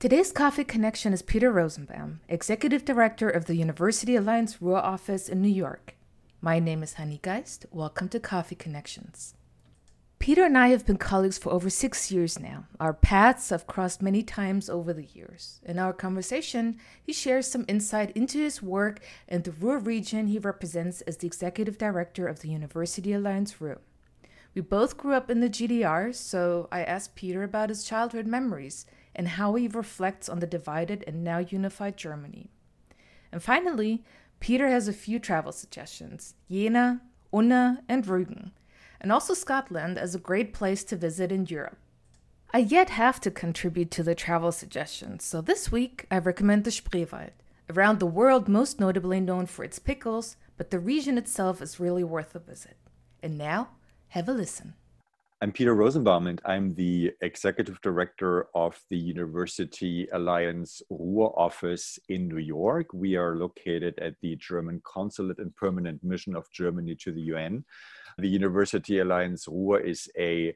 Today's Coffee Connection is Peter Rosenbaum, Executive Director of the University Alliance Ruhr office in New York. My name is Hani Geist. Welcome to Coffee Connections. Peter and I have been colleagues for over six years now. Our paths have crossed many times over the years. In our conversation, he shares some insight into his work and the Ruhr region he represents as the Executive Director of the University Alliance Ruhr. We both grew up in the GDR, so I asked Peter about his childhood memories and how he reflects on the divided and now unified Germany. And finally, Peter has a few travel suggestions Jena, Unna, and Rügen, and also Scotland as a great place to visit in Europe. I yet have to contribute to the travel suggestions, so this week I recommend the Spreewald, around the world most notably known for its pickles, but the region itself is really worth a visit. And now, have a listen. I'm Peter Rosenbaum, and I'm the executive director of the University Alliance Ruhr office in New York. We are located at the German Consulate and Permanent Mission of Germany to the UN. The University Alliance Ruhr is a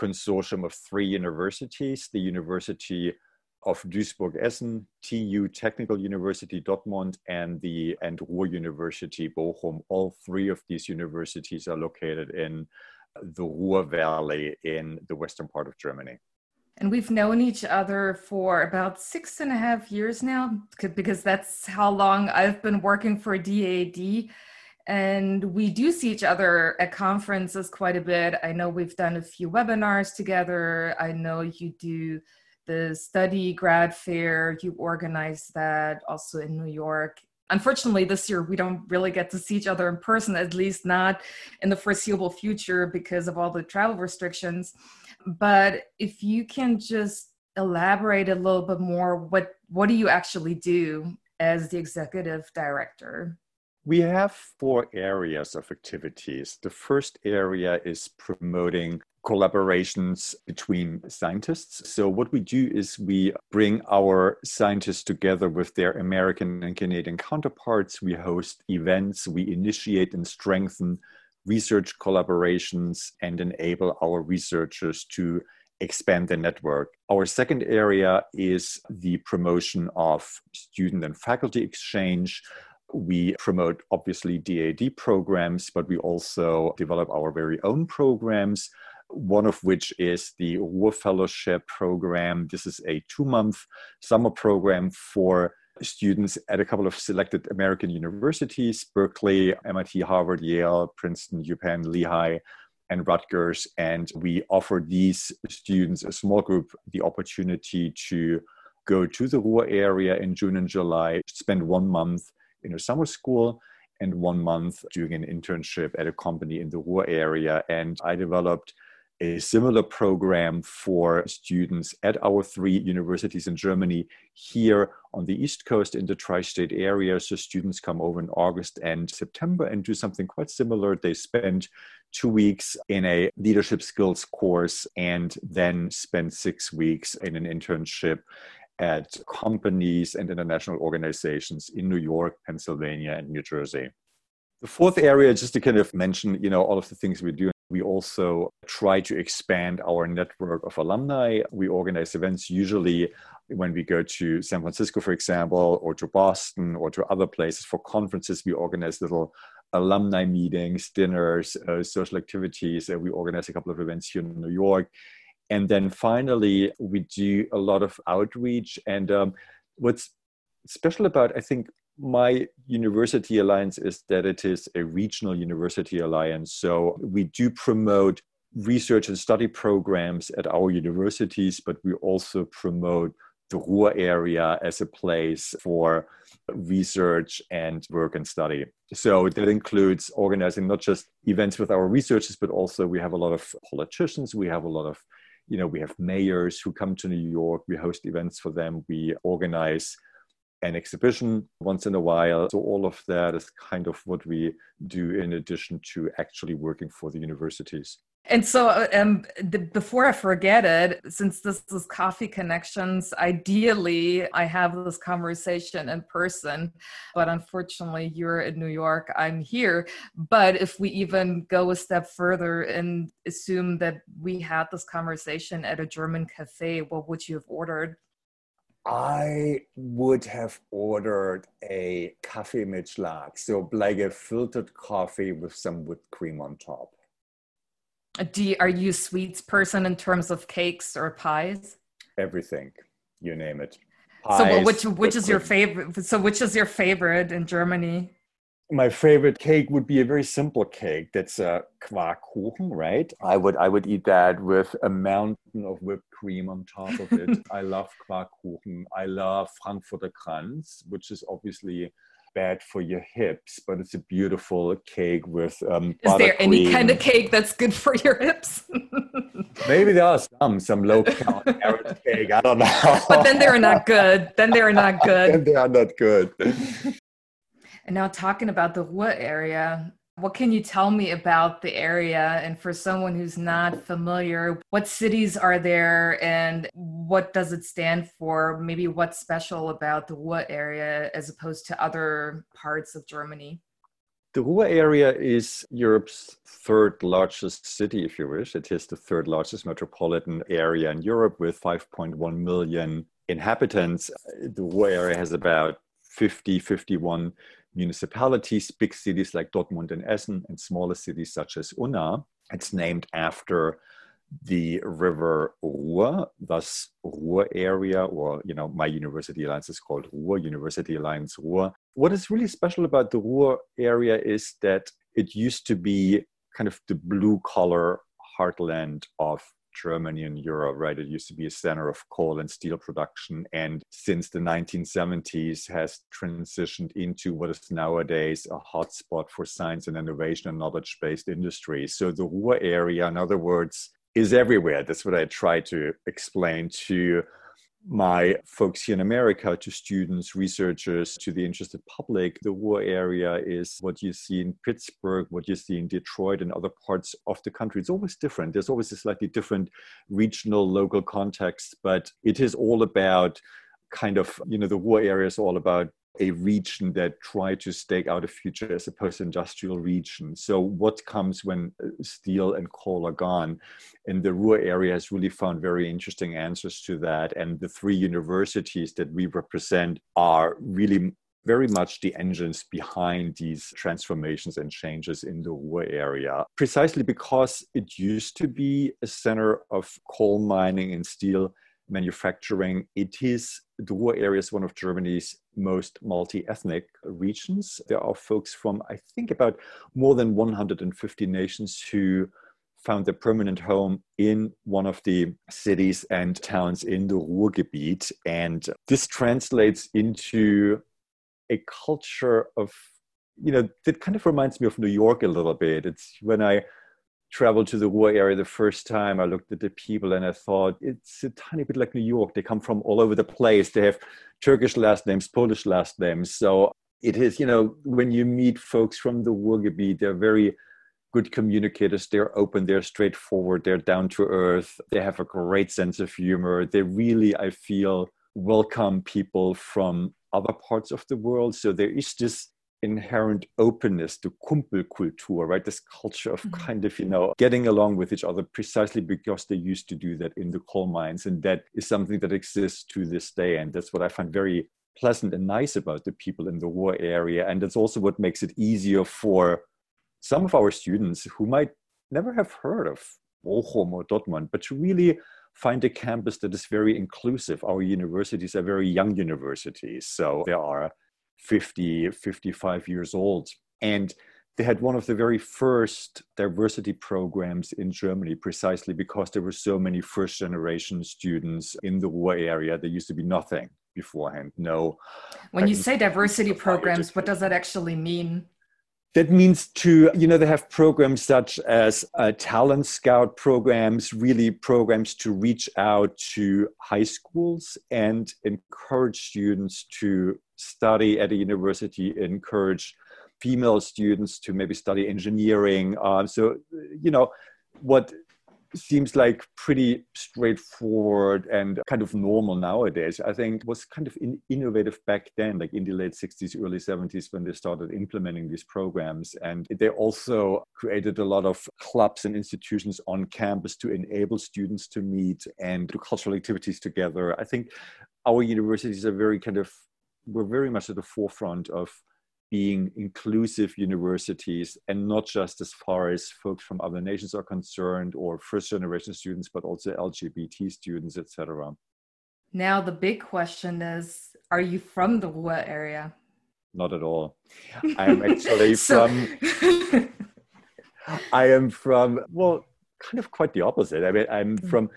consortium of three universities the University of Duisburg Essen, TU Technical University Dortmund, and the and Ruhr University Bochum. All three of these universities are located in the Ruhr Valley in the western part of Germany. And we've known each other for about six and a half years now, because that's how long I've been working for DAAD. And we do see each other at conferences quite a bit. I know we've done a few webinars together. I know you do the study grad fair, you organize that also in New York unfortunately this year we don't really get to see each other in person at least not in the foreseeable future because of all the travel restrictions but if you can just elaborate a little bit more what what do you actually do as the executive director we have four areas of activities. The first area is promoting collaborations between scientists. So, what we do is we bring our scientists together with their American and Canadian counterparts. We host events, we initiate and strengthen research collaborations, and enable our researchers to expand their network. Our second area is the promotion of student and faculty exchange. We promote obviously DAAD programs, but we also develop our very own programs. One of which is the Ruhr Fellowship program. This is a two month summer program for students at a couple of selected American universities Berkeley, MIT, Harvard, Yale, Princeton, UPenn, Lehigh, and Rutgers. And we offer these students, a small group, the opportunity to go to the Ruhr area in June and July, spend one month in a summer school and one month doing an internship at a company in the Ruhr area. And I developed a similar program for students at our three universities in Germany here on the East Coast in the tri state area. So students come over in August and September and do something quite similar. They spend two weeks in a leadership skills course and then spend six weeks in an internship at companies and international organizations in New York, Pennsylvania, and New Jersey. The fourth area, just to kind of mention, you know, all of the things we do. We also try to expand our network of alumni. We organize events usually when we go to San Francisco, for example, or to Boston or to other places for conferences. We organize little alumni meetings, dinners, uh, social activities. Uh, we organize a couple of events here in New York. And then finally, we do a lot of outreach. And um, what's special about, I think, my university alliance is that it is a regional university alliance. So we do promote research and study programs at our universities, but we also promote the Ruhr area as a place for research and work and study. So that includes organizing not just events with our researchers, but also we have a lot of politicians, we have a lot of you know, we have mayors who come to New York. We host events for them. We organize an exhibition once in a while. So all of that is kind of what we do in addition to actually working for the universities. And so, um, the, before I forget it, since this is Coffee Connections, ideally I have this conversation in person, but unfortunately you're in New York, I'm here. But if we even go a step further and assume that we had this conversation at a German cafe, what would you have ordered? I would have ordered a coffee mit Schlag, so like a filtered coffee with some whipped cream on top. Uh, do you, are you a sweets person in terms of cakes or pies? Everything, you name it. Pies, so which which is your favorite? So which is your favorite in Germany? My favorite cake would be a very simple cake that's a Quarkkuchen, right? I would I would eat that with a mountain of whipped cream on top of it. I love Quarkkuchen. I love Frankfurter Kranz, which is obviously bad for your hips, but it's a beautiful cake with um, Is there any kind of cake that's good for your hips? Maybe there are some, some low calorie cake. I don't know. But then they're not good. Then they're not good. then they are not good. And now, talking about the Ruhr area, what can you tell me about the area? And for someone who's not familiar, what cities are there and what does it stand for? Maybe what's special about the Ruhr area as opposed to other parts of Germany? The Ruhr area is Europe's third largest city, if you wish. It is the third largest metropolitan area in Europe with 5.1 million inhabitants. The Ruhr area has about 50, 51 municipalities, big cities like Dortmund and Essen, and smaller cities such as Unna. It's named after the river Ruhr, thus Ruhr area, or you know, my university alliance is called Ruhr University Alliance Ruhr. What is really special about the Ruhr area is that it used to be kind of the blue collar heartland of Germany and Europe, right? It used to be a center of coal and steel production, and since the 1970s has transitioned into what is nowadays a hotspot for science and innovation and knowledge-based industry. So the Ruhr area, in other words, is everywhere. That's what I try to explain to my folks here in America to students, researchers, to the interested public. The Ruhr area is what you see in Pittsburgh, what you see in Detroit, and other parts of the country. It's always different. There's always a slightly different regional, local context, but it is all about kind of, you know, the Ruhr area is all about a region that tried to stake out a future as a post-industrial region. So what comes when uh, steel and coal are gone? And the Ruhr area has really found very interesting answers to that. And the three universities that we represent are really very much the engines behind these transformations and changes in the Ruhr area, precisely because it used to be a center of coal mining and steel manufacturing. It is the Ruhr area is one of Germany's most multi-ethnic regions. There are folks from I think about more than 150 nations who found their permanent home in one of the cities and towns in the Ruhrgebiet. And this translates into a culture of, you know, that kind of reminds me of New York a little bit. It's when I traveled to the Ruhr area the first time, I looked at the people and I thought it's a tiny bit like New York. They come from all over the place. They have Turkish last names, Polish last names. So it is, you know, when you meet folks from the Ruhrgebiet, they're very good communicators. They're open, they're straightforward, they're down to earth. They have a great sense of humor. They really, I feel, welcome people from other parts of the world. So there is this inherent openness to Kumpelkultur, right? This culture of mm-hmm. kind of, you know, getting along with each other precisely because they used to do that in the coal mines. And that is something that exists to this day. And that's what I find very pleasant and nice about the people in the Ruhr area. And that's also what makes it easier for some of our students who might never have heard of Bochum or Dortmund, but to really find a campus that is very inclusive. Our universities are very young universities. So there are 50, 55 years old. And they had one of the very first diversity programs in Germany, precisely because there were so many first generation students in the Ruhr area. There used to be nothing beforehand. No. When you say diversity programs, what does that actually mean? That means to, you know, they have programs such as uh, talent scout programs, really programs to reach out to high schools and encourage students to study at a university, encourage female students to maybe study engineering. Um, so, you know, what seems like pretty straightforward and kind of normal nowadays, I think was kind of in, innovative back then, like in the late 60s, early 70s, when they started implementing these programs. And they also created a lot of clubs and institutions on campus to enable students to meet and do cultural activities together. I think our universities are very kind of, we're very much at the forefront of being inclusive universities and not just as far as folks from other nations are concerned or first generation students, but also LGBT students, etc. Now, the big question is Are you from the Ruhr area? Not at all. I'm actually from. I am from, well, kind of quite the opposite. I mean, I'm mm. from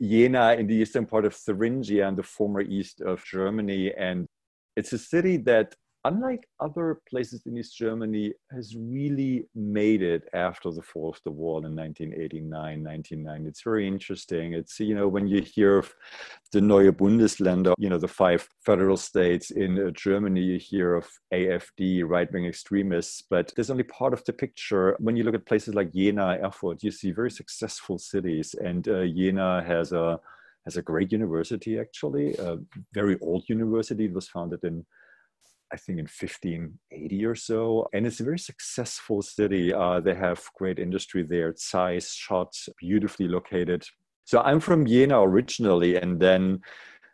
Jena in the eastern part of Thuringia and the former east of Germany. And it's a city that unlike other places in East Germany, has really made it after the fall of the wall in 1989, 1990. It's very interesting. It's, you know, when you hear of the Neue Bundesländer, you know, the five federal states in uh, Germany, you hear of AFD, right wing extremists, but there's only part of the picture. When you look at places like Jena, Erfurt, you see very successful cities. And uh, Jena has a has a great university, actually, a very old university. It was founded in I think in 1580 or so. And it's a very successful city. Uh, they have great industry there. Zeiss, Schott, beautifully located. So I'm from Jena originally, and then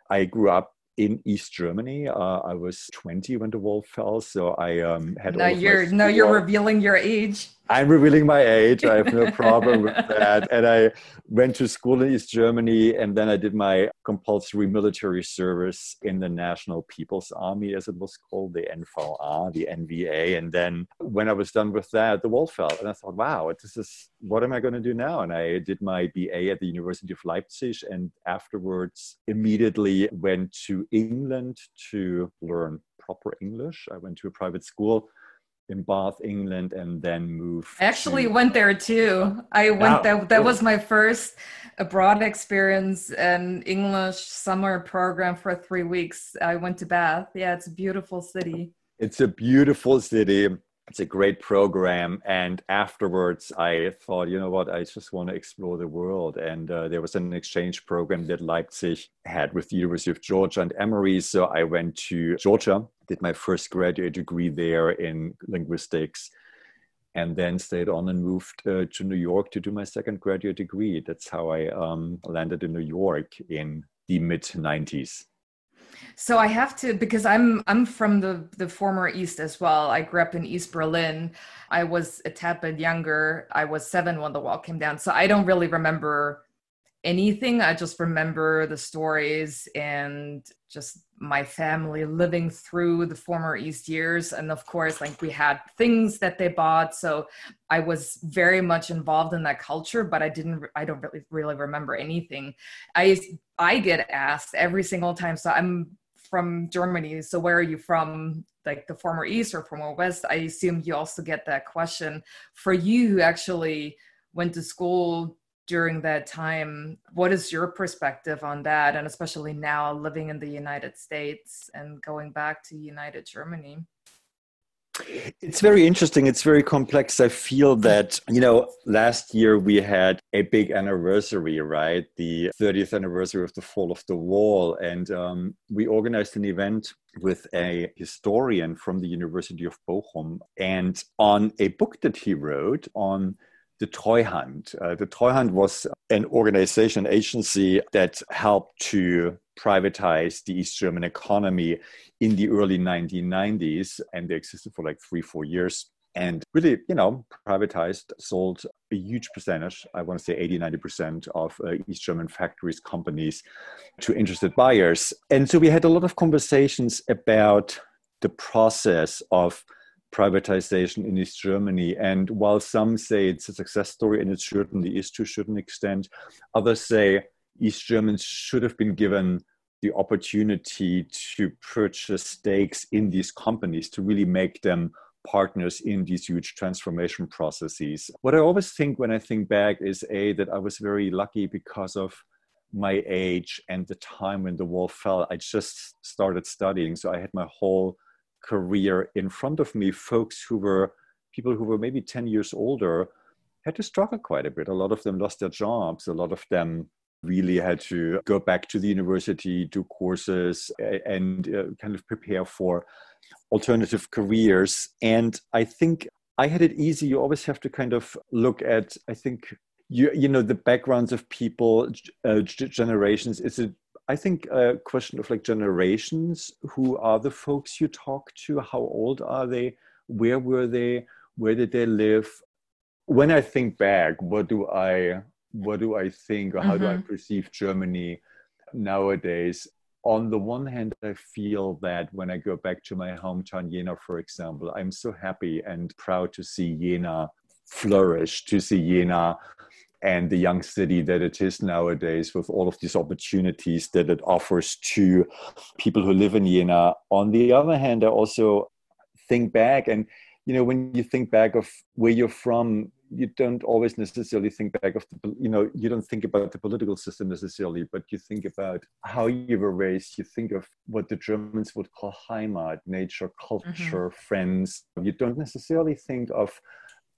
I grew up in East Germany. Uh, I was 20 when the wall fell, so I um, had. Now you're now you're revealing your age. I'm revealing my age. I have no problem with that. And I went to school in East Germany, and then I did my compulsory military service in the National People's Army, as it was called, the NVA, the NVA. And then when I was done with that, the wall fell, and I thought, wow, this is what am I going to do now? And I did my BA at the University of Leipzig, and afterwards immediately went to England to learn proper English. I went to a private school in Bath, England, and then moved. I actually went there too. I went. that that was my first abroad experience, an English summer program for three weeks. I went to Bath. Yeah, it's a beautiful city. It's a beautiful city it's a great program. And afterwards, I thought, you know what, I just want to explore the world. And uh, there was an exchange program that Leipzig had with the University of Georgia and Emory. So I went to Georgia, did my first graduate degree there in linguistics, and then stayed on and moved uh, to New York to do my second graduate degree. That's how I um, landed in New York in the mid 90s. So I have to because I'm I'm from the the former East as well. I grew up in East Berlin. I was a tad bit younger. I was seven when the wall came down. So I don't really remember anything. I just remember the stories and just my family living through the former East years. And of course, like we had things that they bought. So I was very much involved in that culture, but I didn't, I don't really, really remember anything. I, I get asked every single time. So I'm from Germany. So where are you from? Like the former East or former West? I assume you also get that question. For you who actually went to school during that time. What is your perspective on that? And especially now living in the United States and going back to United Germany? It's very interesting. It's very complex. I feel that, you know, last year we had a big anniversary, right? The 30th anniversary of the fall of the wall. And um, we organized an event with a historian from the University of Bochum and on a book that he wrote on the Treuhand. Uh, the Treuhand was an organization, agency that helped to privatize the East German economy in the early 1990s, and they existed for like three, four years. And really, you know, privatized, sold a huge percentage, I want to say 80, 90% of uh, East German factories, companies to interested buyers. And so we had a lot of conversations about the process of privatization in East Germany. And while some say it's a success story, and it certainly is to a certain extent, others say East Germans should have been given the opportunity to purchase stakes in these companies to really make them partners in these huge transformation processes. What I always think when I think back is A, that I was very lucky because of my age and the time when the wall fell. I just started studying. So I had my whole career in front of me, folks who were people who were maybe 10 years older had to struggle quite a bit. A lot of them lost their jobs. A lot of them really had to go back to the university, do courses, and uh, kind of prepare for alternative careers. And I think I had it easy. You always have to kind of look at, I think, you, you know, the backgrounds of people, uh, generations. Is it I think a question of like generations. Who are the folks you talk to? How old are they? Where were they? Where did they live? When I think back, what do I what do I think or how mm-hmm. do I mm-hmm. perceive Germany nowadays? On the one hand, I feel that when I go back to my hometown, Jena, for example, I'm so happy and proud to see Jena flourish, to see Jena and the young city that it is nowadays with all of these opportunities that it offers to people who live in Jena. On the other hand, I also think back and you know when you think back of where you're from you don't always necessarily think back of the you know you don't think about the political system necessarily but you think about how you were raised you think of what the germans would call heimat nature culture mm-hmm. friends you don't necessarily think of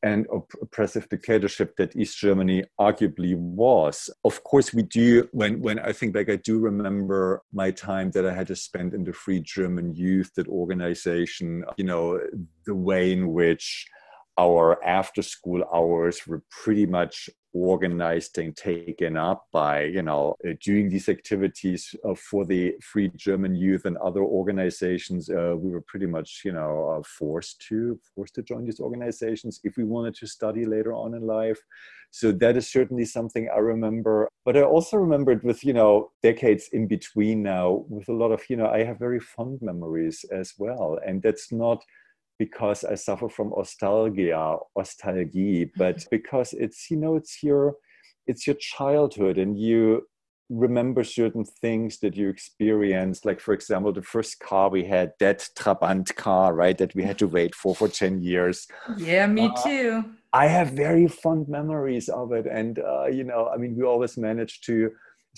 and oppressive dictatorship that East Germany arguably was. Of course, we do, when, when I think back, I do remember my time that I had to spend in the Free German Youth, that organization, you know, the way in which our after school hours were pretty much organized and taken up by you know uh, doing these activities uh, for the free german youth and other organizations uh, we were pretty much you know uh, forced to forced to join these organizations if we wanted to study later on in life. So that is certainly something i remember. But i also remembered with you know decades in between now with a lot of you know i have very fond memories as well. And that's not because I suffer from nostalgia, nostalgia, but mm-hmm. because it's you know it's your it's your childhood and you remember certain things that you experienced. Like for example the first car we had that trabant car right that we had to wait for for 10 years. Yeah me uh, too. I have very fond memories of it and uh, you know i mean we always managed to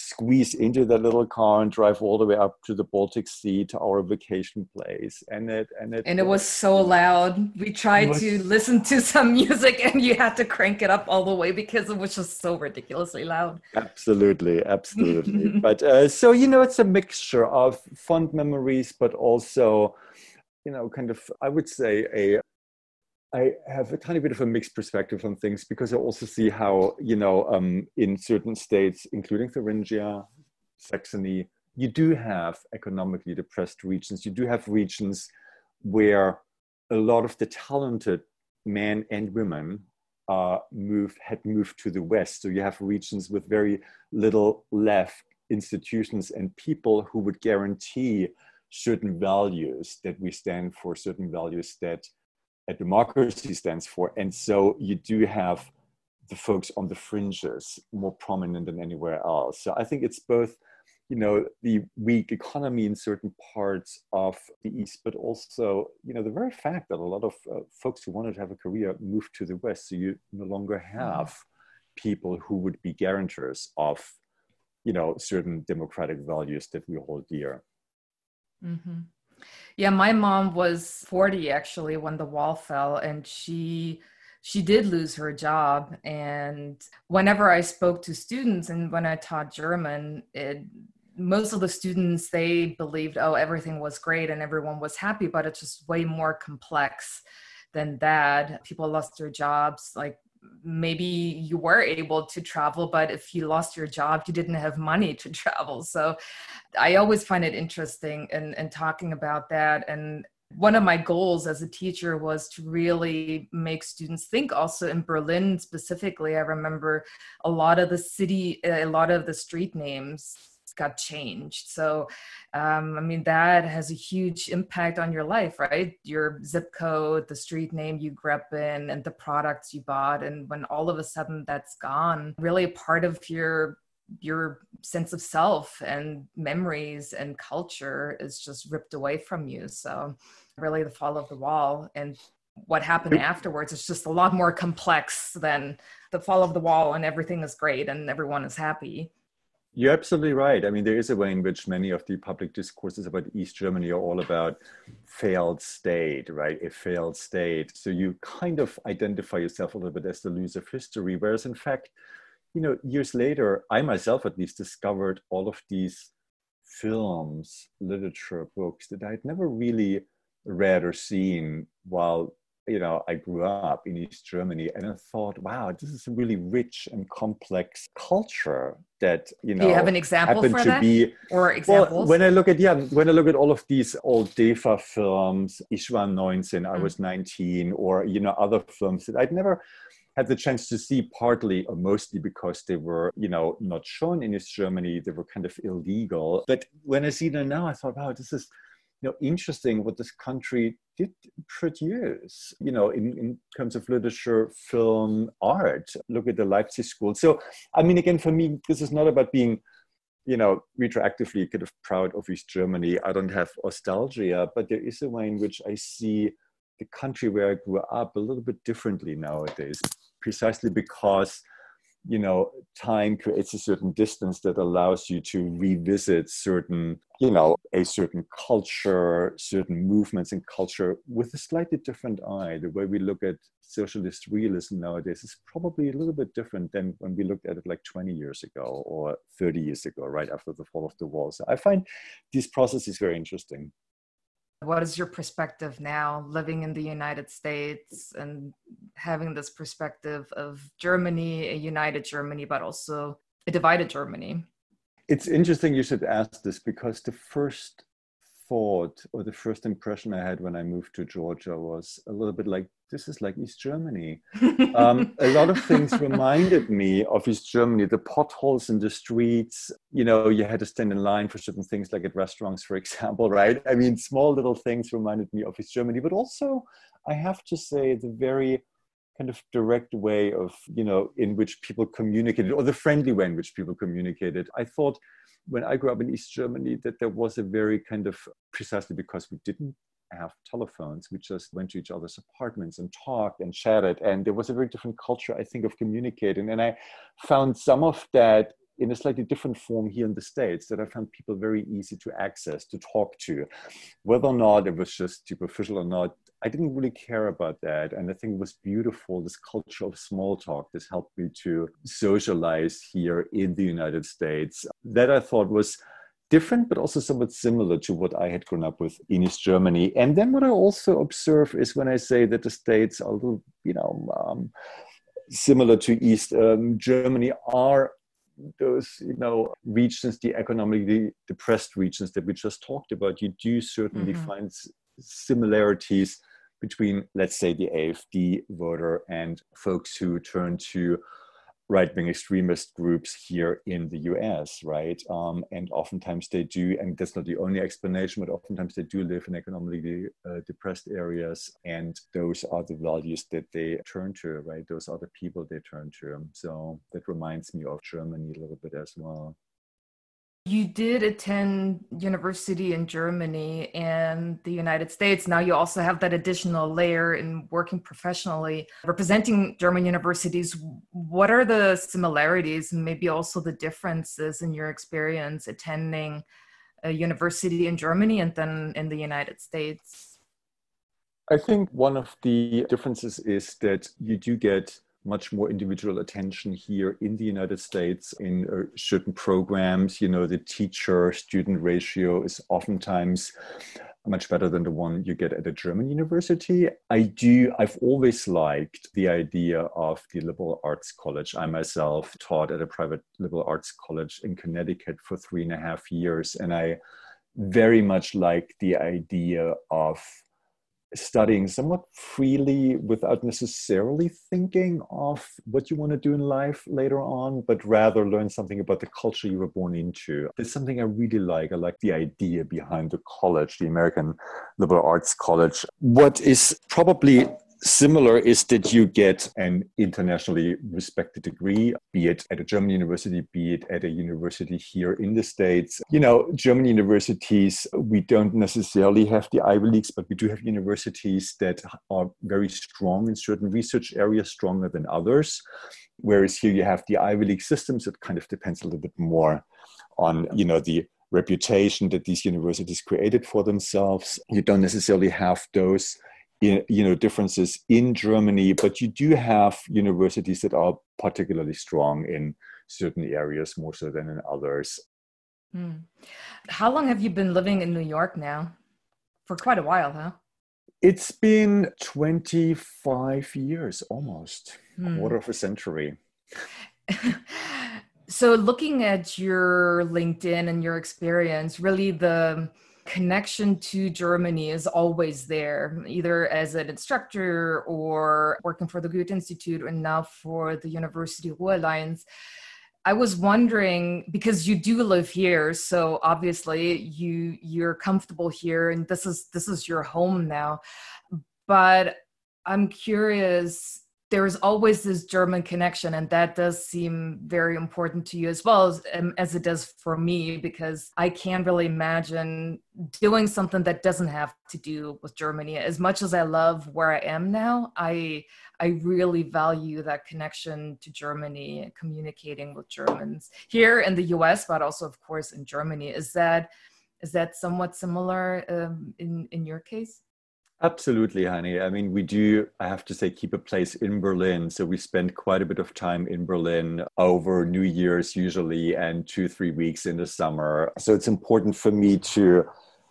squeeze into that little car and drive all the way up to the Baltic Sea to our vacation place. And it and it and it was so loud. We tried was, to listen to some music and you had to crank it up all the way because it was just so ridiculously loud. Absolutely, absolutely. but uh, so you know, it's a mixture of fond memories, but also you know, kind of I would say a I have a tiny bit of a mixed perspective on things because I also see how, you know, um, in certain states, including Thuringia, Saxony, you do have economically depressed regions. You do have regions where a lot of the talented men and women uh, had moved to the west. So you have regions with very little left institutions and people who would guarantee certain values that we stand for, certain values that a democracy stands for. And so you do have the folks on the fringes more prominent than anywhere else. So I think it's both, you know, the weak economy in certain parts of the East, but also, you know, the very fact that a lot of uh, folks who wanted to have a career moved to the West. So you no longer have people who would be guarantors of, you know, certain democratic values that we hold dear. Mm-hmm. Yeah, my mom was 40 actually when the wall fell and she she did lose her job. And whenever I spoke to students and when I taught German, it most of the students they believed oh everything was great and everyone was happy but it's just way more complex than that. People lost their jobs like maybe you were able to travel but if you lost your job you didn't have money to travel. So i always find it interesting and and talking about that. And one of my goals as a teacher was to really make students think also in berlin specifically. I remember a lot of the city a lot of the street names got changed. So, um, I mean, that has a huge impact on your life, right? Your zip code, the street name you grew up in, and the products you bought. And when all of a sudden that's gone, really a part of your your sense of self and memories and culture is just ripped away from you. So, really, the fall of the wall and what happened afterwards is just a lot more complex than the fall of the wall and everything is great and everyone is happy you're absolutely right. I mean, there is a way in which many of the public discourses about East Germany are all about failed state, right? A failed state. So you kind of identify yourself a little bit as the loser of history. Whereas, in fact, you know, years later, I myself at least discovered all of these films, literature, books that I had never really read or seen while you know, I grew up in East Germany and I thought, wow, this is a really rich and complex culture that, you know, Do you have an example for that? Be, or examples? Well, when I look at, yeah, when I look at all of these old DEFA films, Ich war 19, I mm. was 19, or, you know, other films that I'd never had the chance to see partly or mostly because they were, you know, not shown in East Germany. They were kind of illegal. But when I see them now, I thought, wow, this is you know, interesting what this country did produce, you know, in, in terms of literature, film, art. Look at the Leipzig School. So, I mean, again, for me, this is not about being, you know, retroactively kind of proud of East Germany. I don't have nostalgia, but there is a way in which I see the country where I grew up a little bit differently nowadays, precisely because you know time creates a certain distance that allows you to revisit certain you know a certain culture certain movements in culture with a slightly different eye. The way we look at socialist realism nowadays is probably a little bit different than when we looked at it like 20 years ago or 30 years ago right after the fall of the wall. So i find these processes very interesting what is your perspective now living in the united states and having this perspective of germany a united germany but also a divided germany? It's interesting you should ask this because the first thought or the first impression I had when I moved to Georgia was a little bit like this is like East Germany. um, a lot of things reminded me of East Germany. The potholes in the streets, you know, you had to stand in line for certain things, like at restaurants, for example, right? I mean, small little things reminded me of East Germany, but also, I have to say, the very kind of direct way of, you know, in which people communicated, or the friendly way in which people communicated. I thought when I grew up in East Germany that there was a very kind of precisely because we didn't have telephones. We just went to each other's apartments and talked and chatted. And there was a very different culture, I think, of communicating. And I found some of that in a slightly different form here in the States that I found people very easy to access, to talk to. Whether or not it was just superficial or not, I didn't really care about that. And I think it was beautiful, this culture of small talk. This helped me to socialize here in the United States. That I thought was different, but also somewhat similar to what I had grown up with in East Germany. And then what I also observe is when I say that the States are a little, you know, um, similar to East um, Germany are those you know regions the economically depressed regions that we just talked about you do certainly mm-hmm. find similarities between, let's say, the AFD voter and folks who turn to right wing extremist groups here in the US, right? Um, and oftentimes they do, and that's not the only explanation, but oftentimes they do live in economically uh, depressed areas. And those are the values that they turn to, right? Those are the people they turn to. So that reminds me of Germany a little bit as well. You did attend university in Germany and the United States. Now you also have that additional layer in working professionally, representing German universities. What are the similarities and maybe also the differences in your experience attending a university in Germany and then in the United States? I think one of the differences is that you do get much more individual attention here in the United States in uh, certain programs. You know, the teacher student ratio is oftentimes much better than the one you get at a German university. I do, I've always liked the idea of the liberal arts college. I myself taught at a private liberal arts college in Connecticut for three and a half years, and I very much like the idea of studying somewhat freely without necessarily thinking of what you want to do in life later on, but rather learn something about the culture you were born into. It's something I really like. I like the idea behind the college, the American Liberal Arts College. What is probably Similar is that you get an internationally respected degree, be it at a German university, be it at a university here in the States. You know, German universities, we don't necessarily have the Ivy Leagues, but we do have universities that are very strong in certain research areas, stronger than others. Whereas here you have the Ivy League systems, it kind of depends a little bit more on, you know, the reputation that these universities created for themselves. You don't necessarily have those you know differences in Germany, but you do have universities that are particularly strong in certain areas more so than in others. Hmm. How long have you been living in New York now? For quite a while, huh? It's been 25 years almost, hmm. quarter of a century. so, looking at your LinkedIn and your experience, really the connection to Germany is always there, either as an instructor or working for the Goethe Institute and now for the University Ruhr Alliance. I was wondering because you do live here, so obviously you you're comfortable here and this is this is your home now. But I'm curious there's always this German connection, and that does seem very important to you as well as, um, as it does for me, because I can't really imagine doing something that doesn't have to do with Germany. As much as I love where I am now, I I really value that connection to Germany, communicating with Germans here in the U.S., but also, of course, in Germany. Is that is that somewhat similar um, in in your case? Absolutely, Hani. I mean, we do, I have to say, keep a place in Berlin. So we spend quite a bit of time in Berlin over New Year's usually and two, three weeks in the summer. So it's important for me to,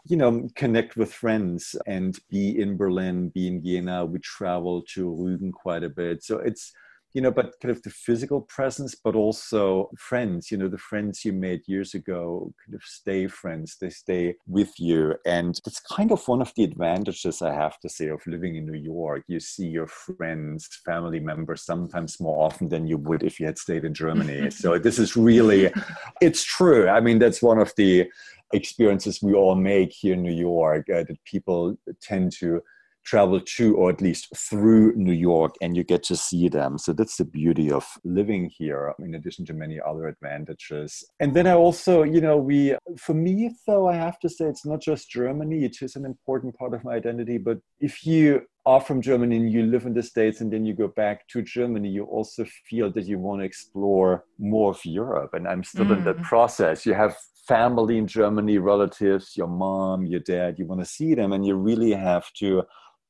you know, connect with friends and be in Berlin, be in Jena. We travel to Rügen quite a bit. So it's, you know, but kind of the physical presence, but also friends, you know, the friends you made years ago kind of stay friends, they stay with you. And it's kind of one of the advantages, I have to say, of living in New York. You see your friends, family members sometimes more often than you would if you had stayed in Germany. so this is really, it's true. I mean, that's one of the experiences we all make here in New York uh, that people tend to travel to or at least through New York and you get to see them. So that's the beauty of living here, in addition to many other advantages. And then I also, you know, we, for me, though, I have to say it's not just Germany, it is an important part of my identity. But if you are from Germany and you live in the States and then you go back to Germany, you also feel that you want to explore more of Europe. And I'm still mm. in that process. You have family in Germany, relatives, your mom, your dad, you want to see them, and you really have to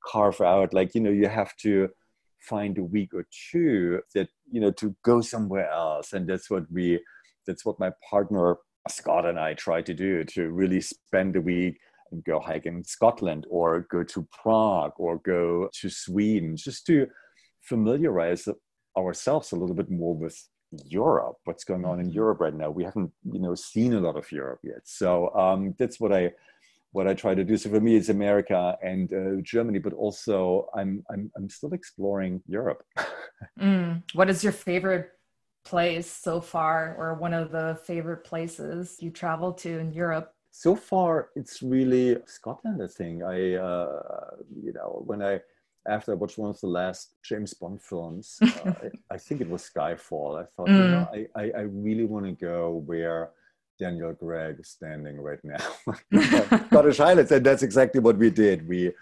carve out like you know you have to find a week or two that you know to go somewhere else. And that's what we that's what my partner scott and i try to do to really spend a week and go hike in scotland or go to prague or go to sweden just to familiarize ourselves a little bit more with europe what's going on in mm-hmm. europe right now. We haven't you know seen a lot of europe yet. So um, that's what i what I try to do. So for me, it's America and uh, Germany, but also I'm I'm I'm still exploring Europe. mm. What is your favorite place so far, or one of the favorite places you travel to in Europe? So far, it's really Scotland. I think I, uh, you know, when I after I watched one of the last James Bond films, uh, I, I, think it was Skyfall. I thought, mm. you know, I, I, I really want to go where Daniel Craig standing right now. Scottish Highlands, and that's exactly what we did. We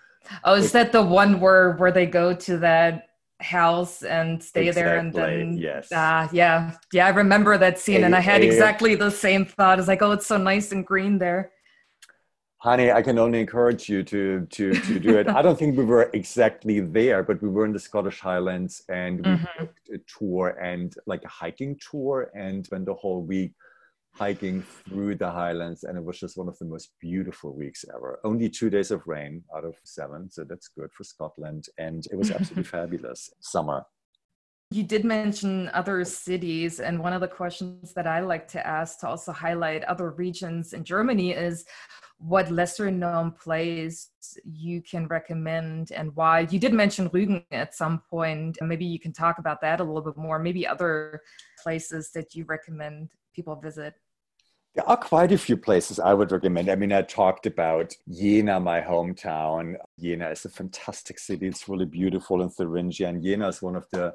oh, is that the one where where they go to that house and stay exactly, there and then yes uh, yeah yeah i remember that scene a, and i had a, exactly the same thought it's like oh it's so nice and green there Hani i can only encourage you to to to do it i don't think we were exactly there but we were in the scottish highlands and we mm-hmm. took a tour and like a hiking tour and spent the whole week hiking through the highlands and it was just one of the most beautiful weeks ever. Only two days of rain out of seven so that's good for scotland and it was absolutely fabulous summer. You did mention other cities and one of the questions that i like to ask to also highlight other regions in germany is what lesser known place you can recommend and why. You did mention rügen at some point. Maybe you can talk about that a little bit more. Maybe other places that you recommend people visit there are quite a few places I would recommend. I mean, I talked about Jena, my hometown. Jena is a fantastic city. It's really beautiful in Thuringia. And Jena is one of the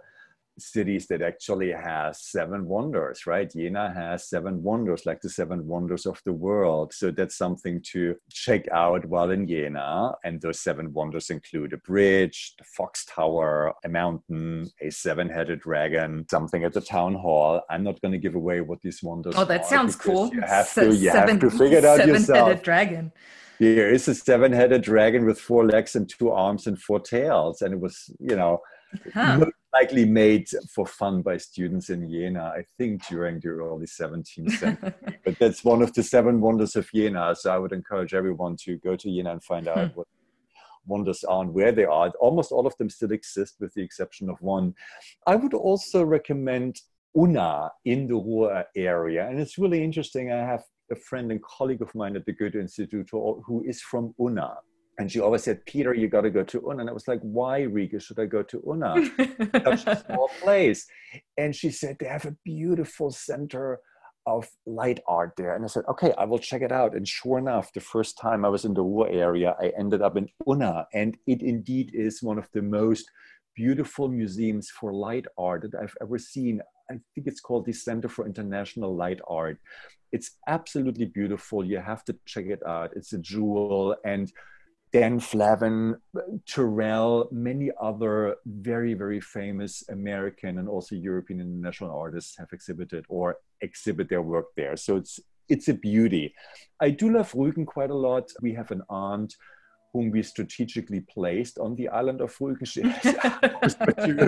cities that actually has seven wonders, right? Jena has seven wonders, like the seven wonders of the world. So that's something to check out while in Jena. And those seven wonders include a bridge, the Fox Tower, a mountain, a seven headed dragon, something at the town hall. I'm not going to give away what these wonders Oh, that sounds cool. You have to, you seven, have to figure it out seven yourself. Seven headed dragon. Here is a seven headed dragon with four legs and two arms and four tails. And it was, you know, huh likely made for fun by students in Jena, I think during the early 17th century. but that's one of the seven wonders of Jena. So I would encourage everyone to go to Jena and find out hmm. what, wonders are and where they are. Almost all of them still exist, with the exception of one. I would also recommend Unna in the Ruhr area. And it's really interesting. I have a friend and colleague of mine at the Goethe Institute who is from Unna. And she always said, Peter, you got to go to Unna. And I was like, why, Riga, should I go to Unna? Such a small place. And she said, they have a beautiful center of light art there. And I said, okay, I will check it out. And sure enough, the first time I was in the Ruhr area, I ended up in Unna. And it indeed is one of the most beautiful museums for light art that I've ever seen. I think it's called the Center for International Light Art. It's absolutely beautiful. You have to check it out. It's a jewel. And Dan Flavin, Turrell, many other very, very famous American and also European international artists have exhibited or exhibit their work there. So it's it's a beauty. I do love Rügen quite a lot. We have an aunt whom we strategically placed on the island of Rügen.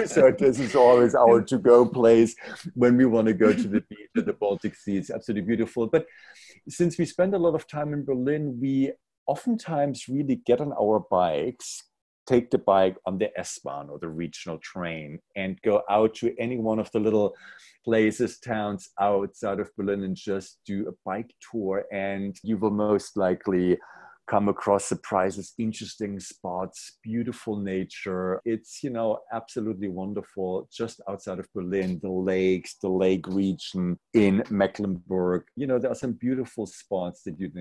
so this is always our to-go place when we want to go to the beach the Baltic Sea. It's absolutely beautiful. But since we spend a lot of time in Berlin, we oftentimes really get on our bikes, take the bike on the S-Bahn or the regional train and go out to any one of the little places, towns outside of Berlin and just do a bike tour. And you will most likely come across surprises, interesting spots, beautiful nature. It's, you know, absolutely wonderful just outside of Berlin, the lakes, the lake region in Mecklenburg. You know, there are some beautiful spots that you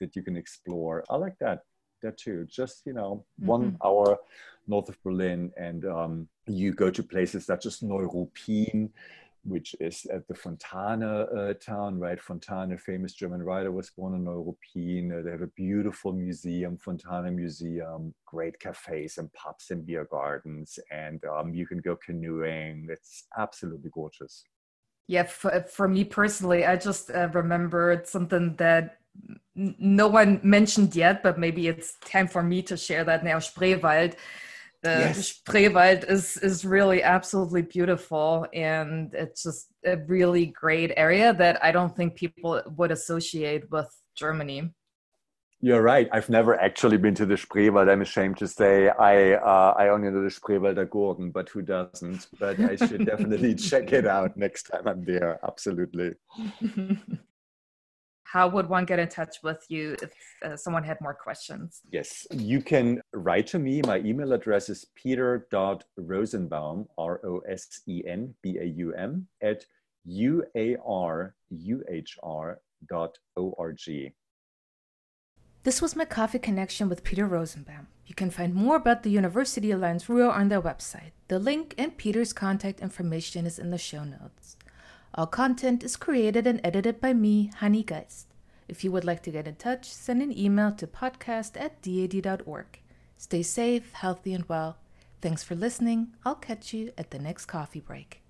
that you can explore. I like that that too. Just you know, mm-hmm. one hour north of Berlin, and um, you go to places such as Neuruppin, which is at the Fontane uh, town, right? Fontane, famous German writer, was born in Neuruppin. Uh, they have a beautiful museum, Fontane Museum, great cafes and pubs and beer gardens, and um, you can go canoeing. It's absolutely gorgeous. Yeah, for, for me personally, I just uh, remembered something that no one mentioned yet, but maybe it's time for me to share that now. Spreewald the yes. Spreewald is is really absolutely beautiful, and it's just a really great area that I don't think people would associate with Germany. You're right. I've never actually been to the Spreewald. I'm ashamed to say I uh, I only know the Spreewalder Gurken, but who doesn't? But I should definitely check it out next time I'm there. Absolutely. how would one get in touch with you if uh, someone had more questions? Yes, you can write to me. My email address is peter.rosenbaum, R O S E N B A U M, at uaruhr dot org. This was my coffee connection with Peter Rosenbaum. You can find more about the University Alliance Ruhr on their website. The link and Peter's contact information is in the show notes. All content is created and edited by me, Hani Geist. If you would like to get in touch, send an email to podcast at daad.org. Stay safe, healthy, and well. Thanks for listening. I'll catch you at the next coffee break.